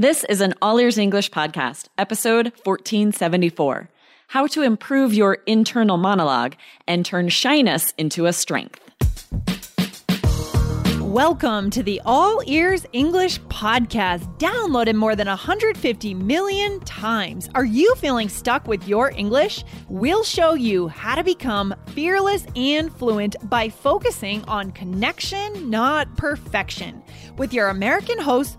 This is an All Ears English podcast, episode 1474 How to Improve Your Internal Monologue and Turn Shyness into a Strength. Welcome to the All Ears English podcast, downloaded more than 150 million times. Are you feeling stuck with your English? We'll show you how to become fearless and fluent by focusing on connection, not perfection. With your American host,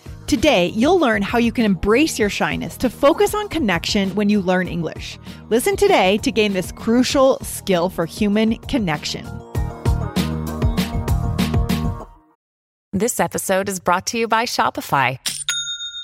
Today, you'll learn how you can embrace your shyness to focus on connection when you learn English. Listen today to gain this crucial skill for human connection. This episode is brought to you by Shopify.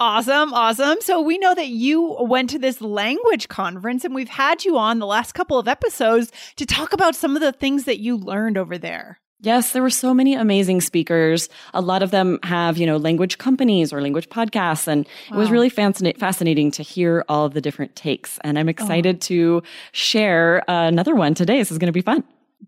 Awesome, awesome. So we know that you went to this language conference and we've had you on the last couple of episodes to talk about some of the things that you learned over there. Yes, there were so many amazing speakers. A lot of them have, you know, language companies or language podcasts. And wow. it was really fascinating, fascinating to hear all of the different takes. And I'm excited oh. to share uh, another one today. This is going to be fun.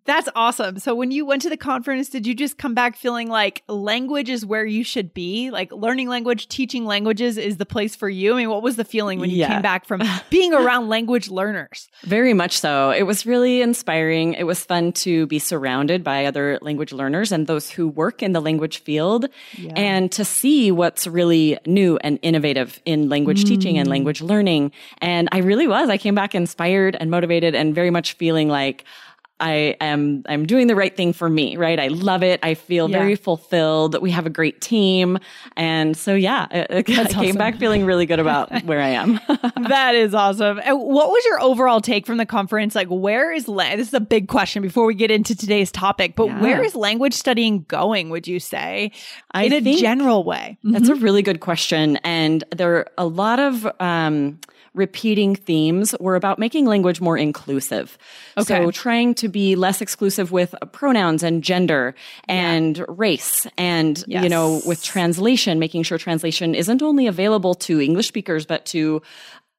That's awesome. So when you went to the conference, did you just come back feeling like language is where you should be? Like learning language, teaching languages is the place for you? I mean, what was the feeling when you yeah. came back from being around language learners? Very much so. It was really inspiring. It was fun to be surrounded by other language learners and those who work in the language field yeah. and to see what's really new and innovative in language mm. teaching and mm. language learning. And I really was. I came back inspired and motivated and very much feeling like I am I'm doing the right thing for me, right? I love it. I feel yeah. very fulfilled. We have a great team. And so yeah, I, I came awesome. back feeling really good about where I am. that is awesome. And what was your overall take from the conference? Like where is la- this is a big question before we get into today's topic, but yeah. where is language studying going, would you say? I in a general way. That's mm-hmm. a really good question. And there are a lot of um repeating themes were about making language more inclusive. Okay. So trying to be less exclusive with pronouns and gender and yeah. race and, yes. you know, with translation, making sure translation isn't only available to English speakers, but to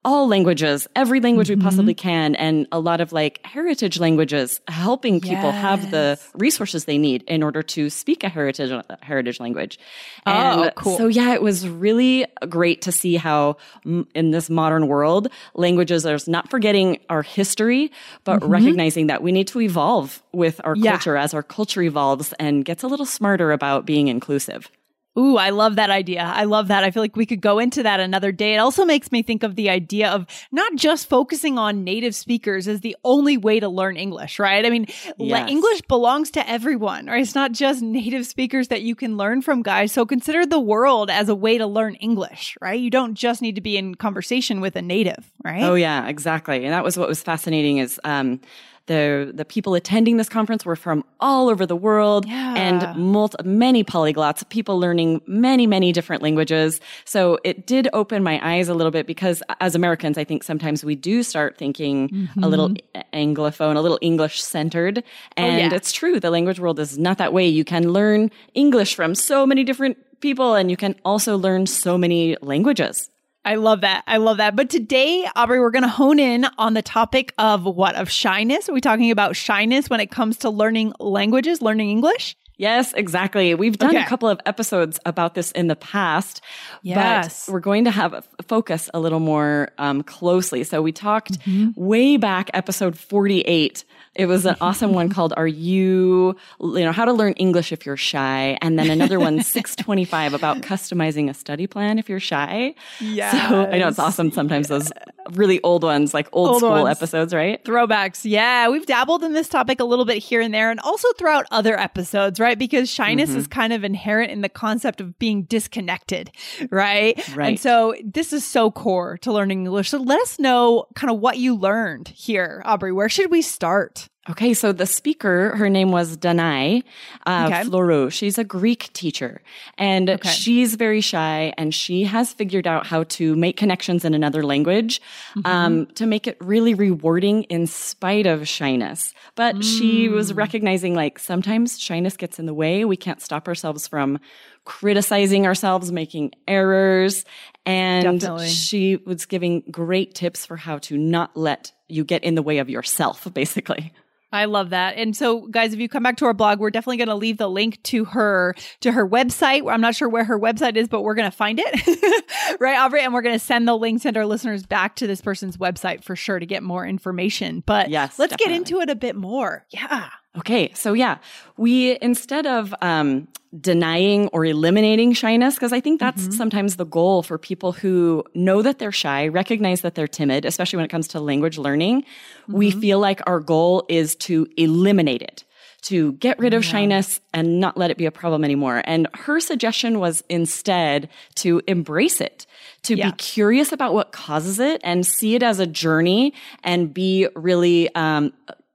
all languages, every language mm-hmm. we possibly can, and a lot of like heritage languages, helping people yes. have the resources they need in order to speak a heritage heritage language. Oh, and cool. So yeah, it was really great to see how in this modern world, languages are not forgetting our history, but mm-hmm. recognizing that we need to evolve with our yeah. culture as our culture evolves and gets a little smarter about being inclusive. Ooh, I love that idea. I love that. I feel like we could go into that another day. It also makes me think of the idea of not just focusing on native speakers as the only way to learn English, right? I mean, yes. English belongs to everyone, right? It's not just native speakers that you can learn from, guys. So consider the world as a way to learn English, right? You don't just need to be in conversation with a native, right? Oh, yeah, exactly. And that was what was fascinating is, um, the the people attending this conference were from all over the world yeah. and multi, many polyglots, people learning many many different languages. So it did open my eyes a little bit because as Americans, I think sometimes we do start thinking mm-hmm. a little anglophone, a little English centered, and oh, yeah. it's true. The language world is not that way. You can learn English from so many different people and you can also learn so many languages. I love that. I love that. But today, Aubrey, we're going to hone in on the topic of what? Of shyness. Are we talking about shyness when it comes to learning languages, learning English? Yes, exactly. We've done okay. a couple of episodes about this in the past, yes. but we're going to have a focus a little more um, closely. So we talked mm-hmm. way back, episode 48. It was an awesome one called Are You, you know, how to learn English if you're shy. And then another one, 625 about customizing a study plan if you're shy. Yeah. So I know it's awesome sometimes yes. those really old ones, like old, old school ones. episodes, right? Throwbacks. Yeah. We've dabbled in this topic a little bit here and there and also throughout other episodes, right? Because shyness mm-hmm. is kind of inherent in the concept of being disconnected, right? Right. And so this is so core to learning English. So let us know kind of what you learned here, Aubrey. Where should we start? Okay, so the speaker, her name was Danai uh, okay. Florou. She's a Greek teacher, and okay. she's very shy, and she has figured out how to make connections in another language mm-hmm. um, to make it really rewarding in spite of shyness. But mm. she was mm. recognizing like sometimes shyness gets in the way. We can't stop ourselves from criticizing ourselves, making errors. And Definitely. she was giving great tips for how to not let you get in the way of yourself, basically. I love that. And so guys, if you come back to our blog, we're definitely going to leave the link to her to her website. I'm not sure where her website is, but we're going to find it. right, Aubrey, and we're going to send the link send our listeners back to this person's website for sure to get more information. But yes, let's definitely. get into it a bit more. Yeah. Okay, so yeah, we instead of um, denying or eliminating shyness, because I think that's mm-hmm. sometimes the goal for people who know that they're shy, recognize that they're timid, especially when it comes to language learning. Mm-hmm. We feel like our goal is to eliminate it, to get rid of yeah. shyness and not let it be a problem anymore. And her suggestion was instead to embrace it to yeah. be curious about what causes it and see it as a journey and be really um,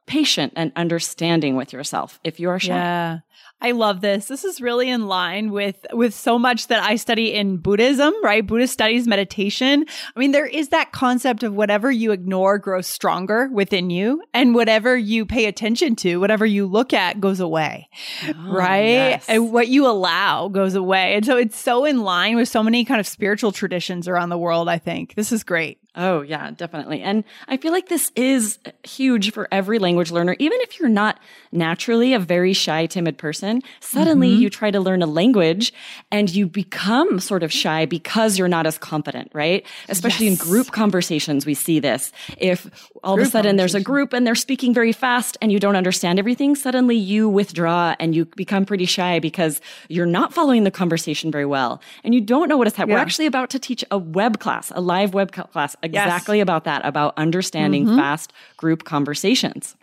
patient and understanding with yourself if you are shy. Yeah. I love this. This is really in line with with so much that I study in Buddhism, right? Buddhist studies meditation. I mean, there is that concept of whatever you ignore grows stronger within you, and whatever you pay attention to, whatever you look at goes away. Oh, right? Yes. And what you allow goes away. And so it's so in line with so many kind of spiritual traditions around the world, I think. This is great. Oh, yeah, definitely. And I feel like this is huge for every language learner. Even if you're not naturally a very shy, timid person, suddenly mm-hmm. you try to learn a language and you become sort of shy because you're not as competent, right? Especially yes. in group conversations, we see this. If all group of a sudden there's a group and they're speaking very fast and you don't understand everything, suddenly you withdraw and you become pretty shy because you're not following the conversation very well and you don't know what is happening. Yeah. We're actually about to teach a web class, a live web class exactly yes. about that, about understanding mm-hmm. fast group conversations.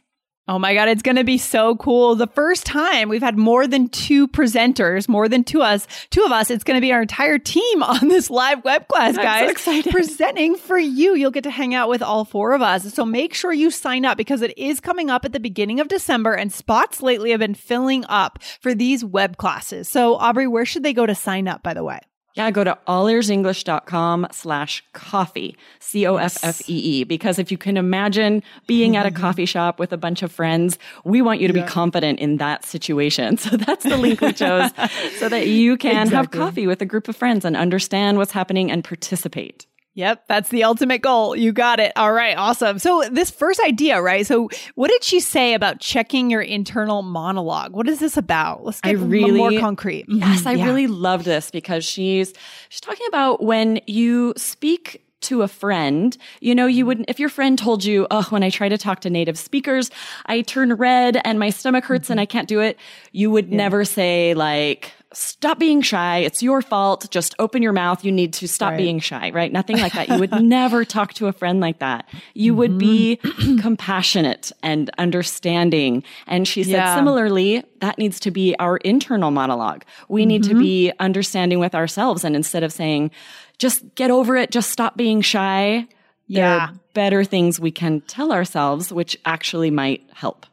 Oh my God, it's going to be so cool. The first time we've had more than two presenters, more than two us, two of us. It's going to be our entire team on this live web class, guys. So presenting for you. You'll get to hang out with all four of us. So make sure you sign up because it is coming up at the beginning of December and spots lately have been filling up for these web classes. So Aubrey, where should they go to sign up, by the way? Yeah, go to allearsenglish.com slash coffee, C-O-F-F-E-E, because if you can imagine being at a coffee shop with a bunch of friends, we want you to yeah. be confident in that situation. So that's the link we chose so that you can exactly. have coffee with a group of friends and understand what's happening and participate. Yep, that's the ultimate goal. You got it. All right, awesome. So this first idea, right? So what did she say about checking your internal monologue? What is this about? Let's get really, more concrete. Yes, mm-hmm. I yeah. really love this because she's she's talking about when you speak to a friend, you know, you wouldn't, if your friend told you, oh, when I try to talk to native speakers, I turn red and my stomach hurts mm-hmm. and I can't do it, you would yeah. never say, like, stop being shy. It's your fault. Just open your mouth. You need to stop right. being shy, right? Nothing like that. You would never talk to a friend like that. You mm-hmm. would be mm-hmm. compassionate and understanding. And she said, yeah. similarly, that needs to be our internal monologue. We mm-hmm. need to mm-hmm. be understanding with ourselves. And instead of saying, just get over it, just stop being shy, yeah. there are better things we can tell ourselves, which actually might help.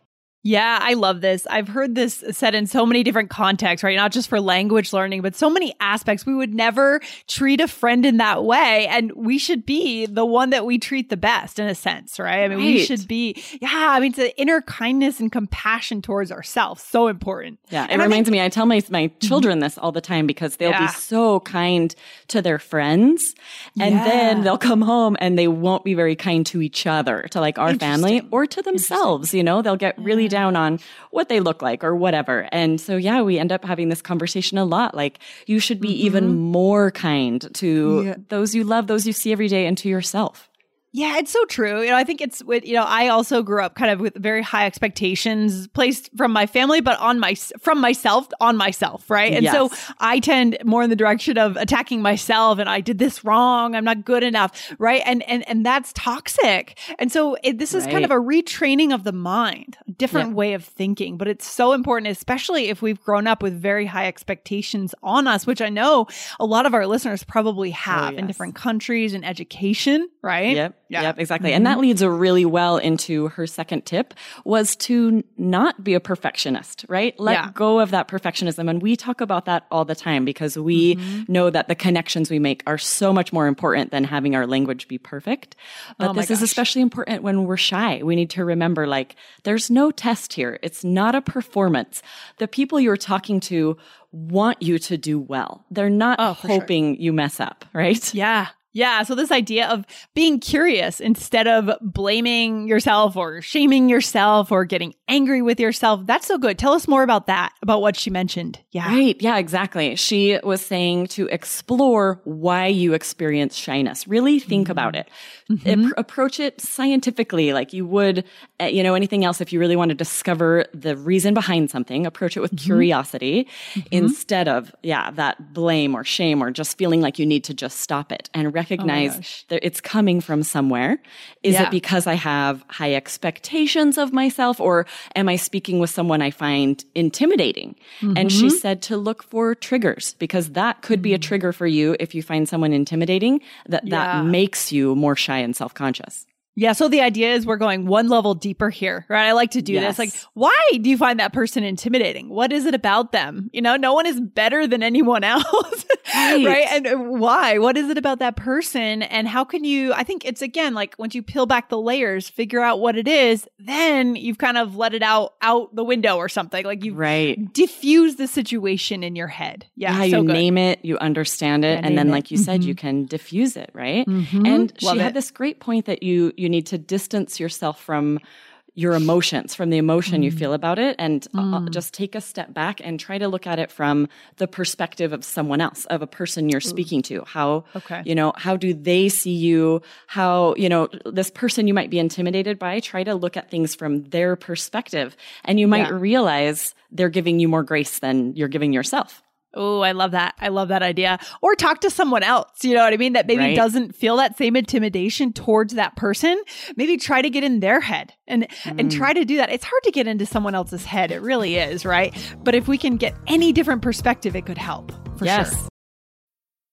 Yeah, I love this. I've heard this said in so many different contexts, right? Not just for language learning, but so many aspects. We would never treat a friend in that way. And we should be the one that we treat the best in a sense, right? I mean, right. we should be, yeah, I mean, it's the inner kindness and compassion towards ourselves. So important. Yeah. It and reminds I think, me, I tell my, my mm-hmm. children this all the time because they'll yeah. be so kind to their friends. And yeah. then they'll come home and they won't be very kind to each other, to like our family or to themselves. You know, they'll get really down on what they look like or whatever. And so, yeah, we end up having this conversation a lot. Like, you should be mm-hmm. even more kind to yeah. those you love, those you see every day, and to yourself. Yeah, it's so true. You know, I think it's with, you know, I also grew up kind of with very high expectations placed from my family, but on my, from myself, on myself, right? And yes. so I tend more in the direction of attacking myself and I did this wrong. I'm not good enough, right? And, and, and that's toxic. And so it, this is right. kind of a retraining of the mind, different yeah. way of thinking, but it's so important, especially if we've grown up with very high expectations on us, which I know a lot of our listeners probably oh, have oh, yes. in different countries and education, right? Yep. Yeah. Yep, exactly. Mm-hmm. And that leads really well into her second tip was to not be a perfectionist, right? Let yeah. go of that perfectionism. And we talk about that all the time because we mm-hmm. know that the connections we make are so much more important than having our language be perfect. But oh this gosh. is especially important when we're shy. We need to remember like there's no test here. It's not a performance. The people you're talking to want you to do well. They're not oh, hoping sure. you mess up, right? Yeah. Yeah. So this idea of being curious instead of blaming yourself or shaming yourself or getting angry with yourself. That's so good. Tell us more about that, about what she mentioned. Yeah. Right. Yeah, exactly. She was saying to explore why you experience shyness. Really think mm-hmm. about it. Mm-hmm. Approach it scientifically, like you would, uh, you know, anything else. If you really want to discover the reason behind something, approach it with mm-hmm. curiosity mm-hmm. instead of, yeah, that blame or shame or just feeling like you need to just stop it and recognize oh that it's coming from somewhere. Is yeah. it because I have high expectations of myself or am I speaking with someone I find intimidating? Mm-hmm. And she mm-hmm. said to look for triggers because that could be a mm. trigger for you if you find someone intimidating that yeah. that makes you more shy and self-conscious. Yeah. So the idea is we're going one level deeper here, right? I like to do yes. this. Like, why do you find that person intimidating? What is it about them? You know, no one is better than anyone else, right. right? And why? What is it about that person? And how can you, I think it's again, like once you peel back the layers, figure out what it is, then you've kind of let it out, out the window or something. Like you right. diffuse the situation in your head. Yeah. yeah so you good. name it, you understand it. Yeah, and then, it. like you mm-hmm. said, you can diffuse it, right? Mm-hmm. And Love she it. had this great point that you, you need to distance yourself from your emotions, from the emotion mm. you feel about it, and uh, mm. just take a step back and try to look at it from the perspective of someone else, of a person you're speaking to. How, okay. you know, how do they see you? How, you know, this person you might be intimidated by, try to look at things from their perspective, and you might yeah. realize they're giving you more grace than you're giving yourself. Oh, I love that. I love that idea. Or talk to someone else, you know what I mean? That maybe right. doesn't feel that same intimidation towards that person. Maybe try to get in their head and mm. and try to do that. It's hard to get into someone else's head. It really is, right? But if we can get any different perspective, it could help. For yes. sure.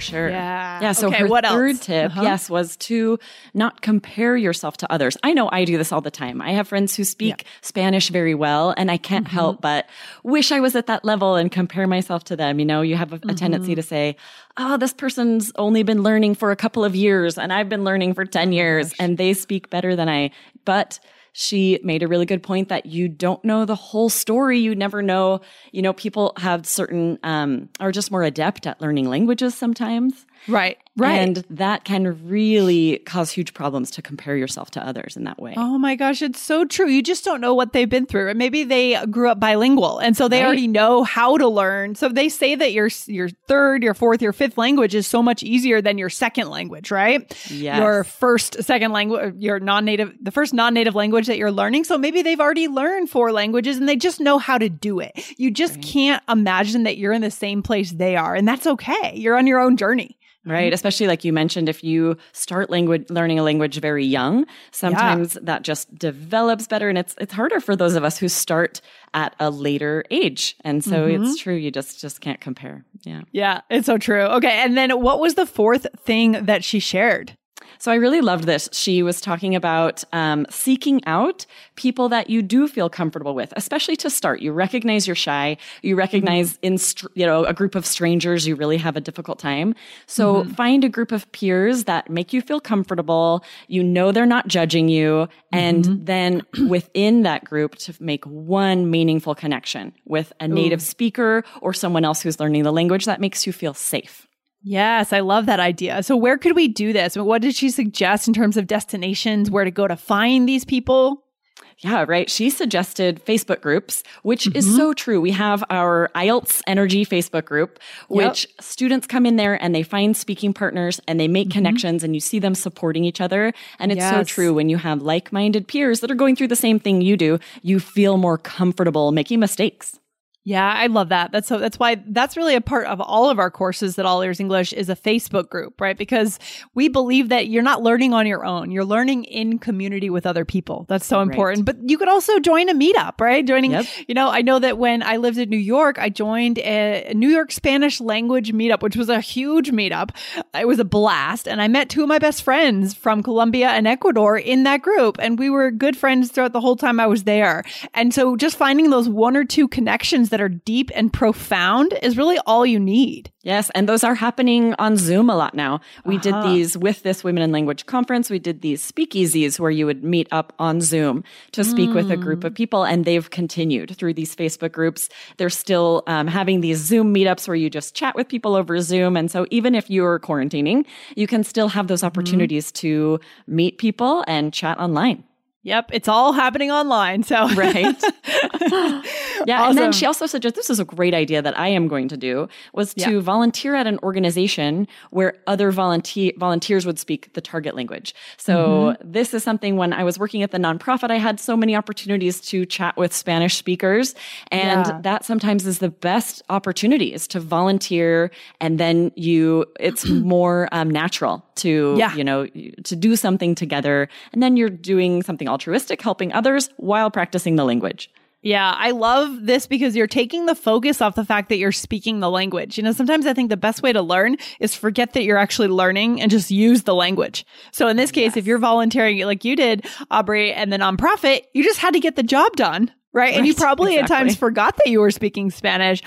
Sure. Yeah. Yeah. So okay, her what third else? tip, uh-huh. yes, was to not compare yourself to others. I know I do this all the time. I have friends who speak yeah. Spanish very well, and I can't mm-hmm. help but wish I was at that level and compare myself to them. You know, you have a, a mm-hmm. tendency to say, oh, this person's only been learning for a couple of years, and I've been learning for 10 years, and they speak better than I. But she made a really good point that you don't know the whole story. You never know, you know, people have certain, um, are just more adept at learning languages sometimes. Right. Right. And that can really cause huge problems to compare yourself to others in that way. Oh my gosh, it's so true. You just don't know what they've been through. And maybe they grew up bilingual and so they right. already know how to learn. So they say that your your third, your fourth, your fifth language is so much easier than your second language, right? Yes. Your first, second language, your non-native, the first non-native language that you're learning. So maybe they've already learned four languages and they just know how to do it. You just right. can't imagine that you're in the same place they are. And that's okay. You're on your own journey right mm-hmm. especially like you mentioned if you start language learning a language very young sometimes yeah. that just develops better and it's it's harder for those of us who start at a later age and so mm-hmm. it's true you just just can't compare yeah yeah it's so true okay and then what was the fourth thing that she shared So I really loved this. She was talking about um, seeking out people that you do feel comfortable with, especially to start. You recognize you're shy. You recognize mm-hmm. in you know a group of strangers you really have a difficult time. So mm-hmm. find a group of peers that make you feel comfortable. You know they're not judging you, and mm-hmm. then within that group to make one meaningful connection with a native speaker or someone else who's learning the language that makes you feel safe. Yes, I love that idea. So, where could we do this? What did she suggest in terms of destinations, where to go to find these people? Yeah, right. She suggested Facebook groups, which mm-hmm. is so true. We have our IELTS Energy Facebook group, which yep. students come in there and they find speaking partners and they make mm-hmm. connections and you see them supporting each other. And it's yes. so true. When you have like minded peers that are going through the same thing you do, you feel more comfortable making mistakes. Yeah, I love that. That's so that's why that's really a part of all of our courses that All Ears English is a Facebook group, right? Because we believe that you're not learning on your own. You're learning in community with other people. That's so important. Right. But you could also join a meetup, right? Joining, yep. you know, I know that when I lived in New York, I joined a New York Spanish language meetup, which was a huge meetup. It was a blast. And I met two of my best friends from Colombia and Ecuador in that group. And we were good friends throughout the whole time I was there. And so just finding those one or two connections that are deep and profound is really all you need. Yes, and those are happening on Zoom a lot now. We uh-huh. did these with this Women in Language conference. We did these speakeasies where you would meet up on Zoom to speak mm. with a group of mm. people, and they've continued through these Facebook groups. They're still um, having these Zoom meetups where you just chat with people over Zoom. And so even if you're quarantining, you can still have those mm-hmm. opportunities mm. to meet people and chat online. Yep, it's all happening online. So right, yeah. Awesome. And then she also suggested this is a great idea that I am going to do was to yeah. volunteer at an organization where other volunteer volunteers would speak the target language. So mm-hmm. this is something when I was working at the nonprofit, I had so many opportunities to chat with Spanish speakers, and yeah. that sometimes is the best opportunity is to volunteer, and then you it's more um, natural to yeah. you know to do something together, and then you're doing something altruistic, helping others while practicing the language. Yeah, I love this because you're taking the focus off the fact that you're speaking the language. You know, sometimes I think the best way to learn is forget that you're actually learning and just use the language. So in this case, yes. if you're volunteering like you did, Aubrey, and the nonprofit, you just had to get the job done, right? right and you probably exactly. at times forgot that you were speaking Spanish.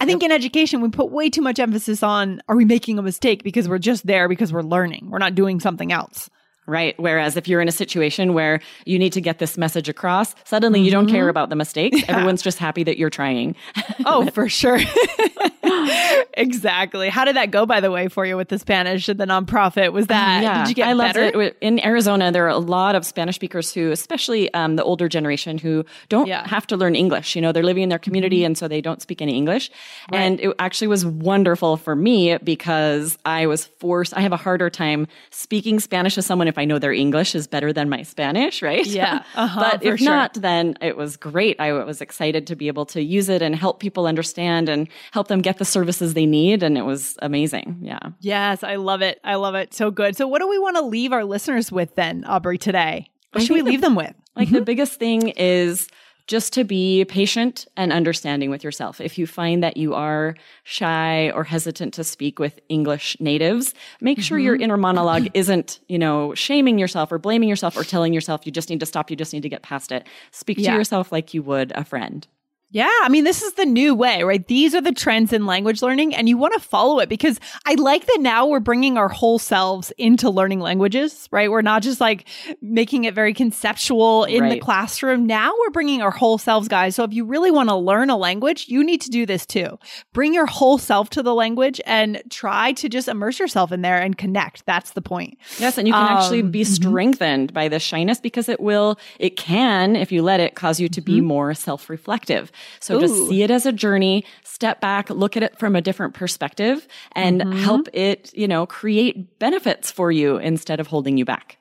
I think yep. in education, we put way too much emphasis on are we making a mistake because we're just there because we're learning. We're not doing something else. Right. Whereas if you're in a situation where you need to get this message across, suddenly mm-hmm. you don't care mm-hmm. about the mistake. Yeah. Everyone's just happy that you're trying. oh, for sure. exactly. How did that go, by the way, for you with the Spanish and the nonprofit? Was that, yeah, did you get I loved better? it. In Arizona, there are a lot of Spanish speakers who, especially um, the older generation, who don't yeah. have to learn English. You know, they're living in their community mm-hmm. and so they don't speak any English. Right. And it actually was wonderful for me because I was forced, I have a harder time speaking Spanish to someone if I know their English is better than my Spanish, right? Yeah. Uh-huh, but if sure. not, then it was great. I was excited to be able to use it and help people understand and help them get the services they need. And it was amazing. Yeah. Yes, I love it. I love it. So good. So, what do we want to leave our listeners with then, Aubrey, today? What should we leave them with? Like, mm-hmm. the biggest thing is just to be patient and understanding with yourself. If you find that you are shy or hesitant to speak with English natives, make mm-hmm. sure your mm-hmm. inner monologue isn't, you know, shaming yourself or blaming yourself or telling yourself you just need to stop, you just need to get past it. Speak yeah. to yourself like you would a friend. Yeah, I mean, this is the new way, right? These are the trends in language learning, and you want to follow it because I like that now we're bringing our whole selves into learning languages, right? We're not just like making it very conceptual in right. the classroom. Now we're bringing our whole selves, guys. So if you really want to learn a language, you need to do this too. Bring your whole self to the language and try to just immerse yourself in there and connect. That's the point. Yes, and you can um, actually be mm-hmm. strengthened mm-hmm. by the shyness because it will, it can, if you let it, cause you to mm-hmm. be more self reflective. So Ooh. just see it as a journey, step back, look at it from a different perspective and mm-hmm. help it, you know, create benefits for you instead of holding you back.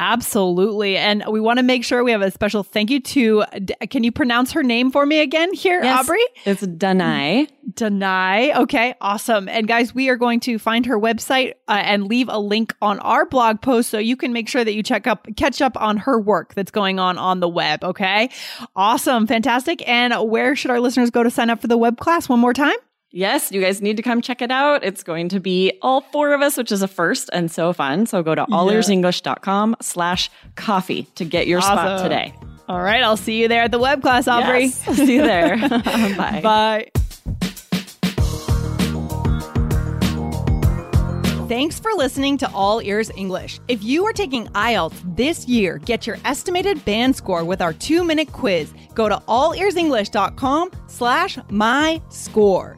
Absolutely. And we want to make sure we have a special thank you to, can you pronounce her name for me again here, yes, Aubrey? It's Danai. Danai. Okay. Awesome. And guys, we are going to find her website uh, and leave a link on our blog post so you can make sure that you check up, catch up on her work that's going on on the web. Okay. Awesome. Fantastic. And where should our listeners go to sign up for the web class one more time? Yes, you guys need to come check it out. It's going to be all four of us, which is a first and so fun. So go to allearsenglish.com slash coffee to get your awesome. spot today. All right. I'll see you there at the web class, Aubrey. Yes, see you there. Bye. Bye. Thanks for listening to All Ears English. If you are taking IELTS this year, get your estimated band score with our two-minute quiz. Go to allearsenglish.com slash my score.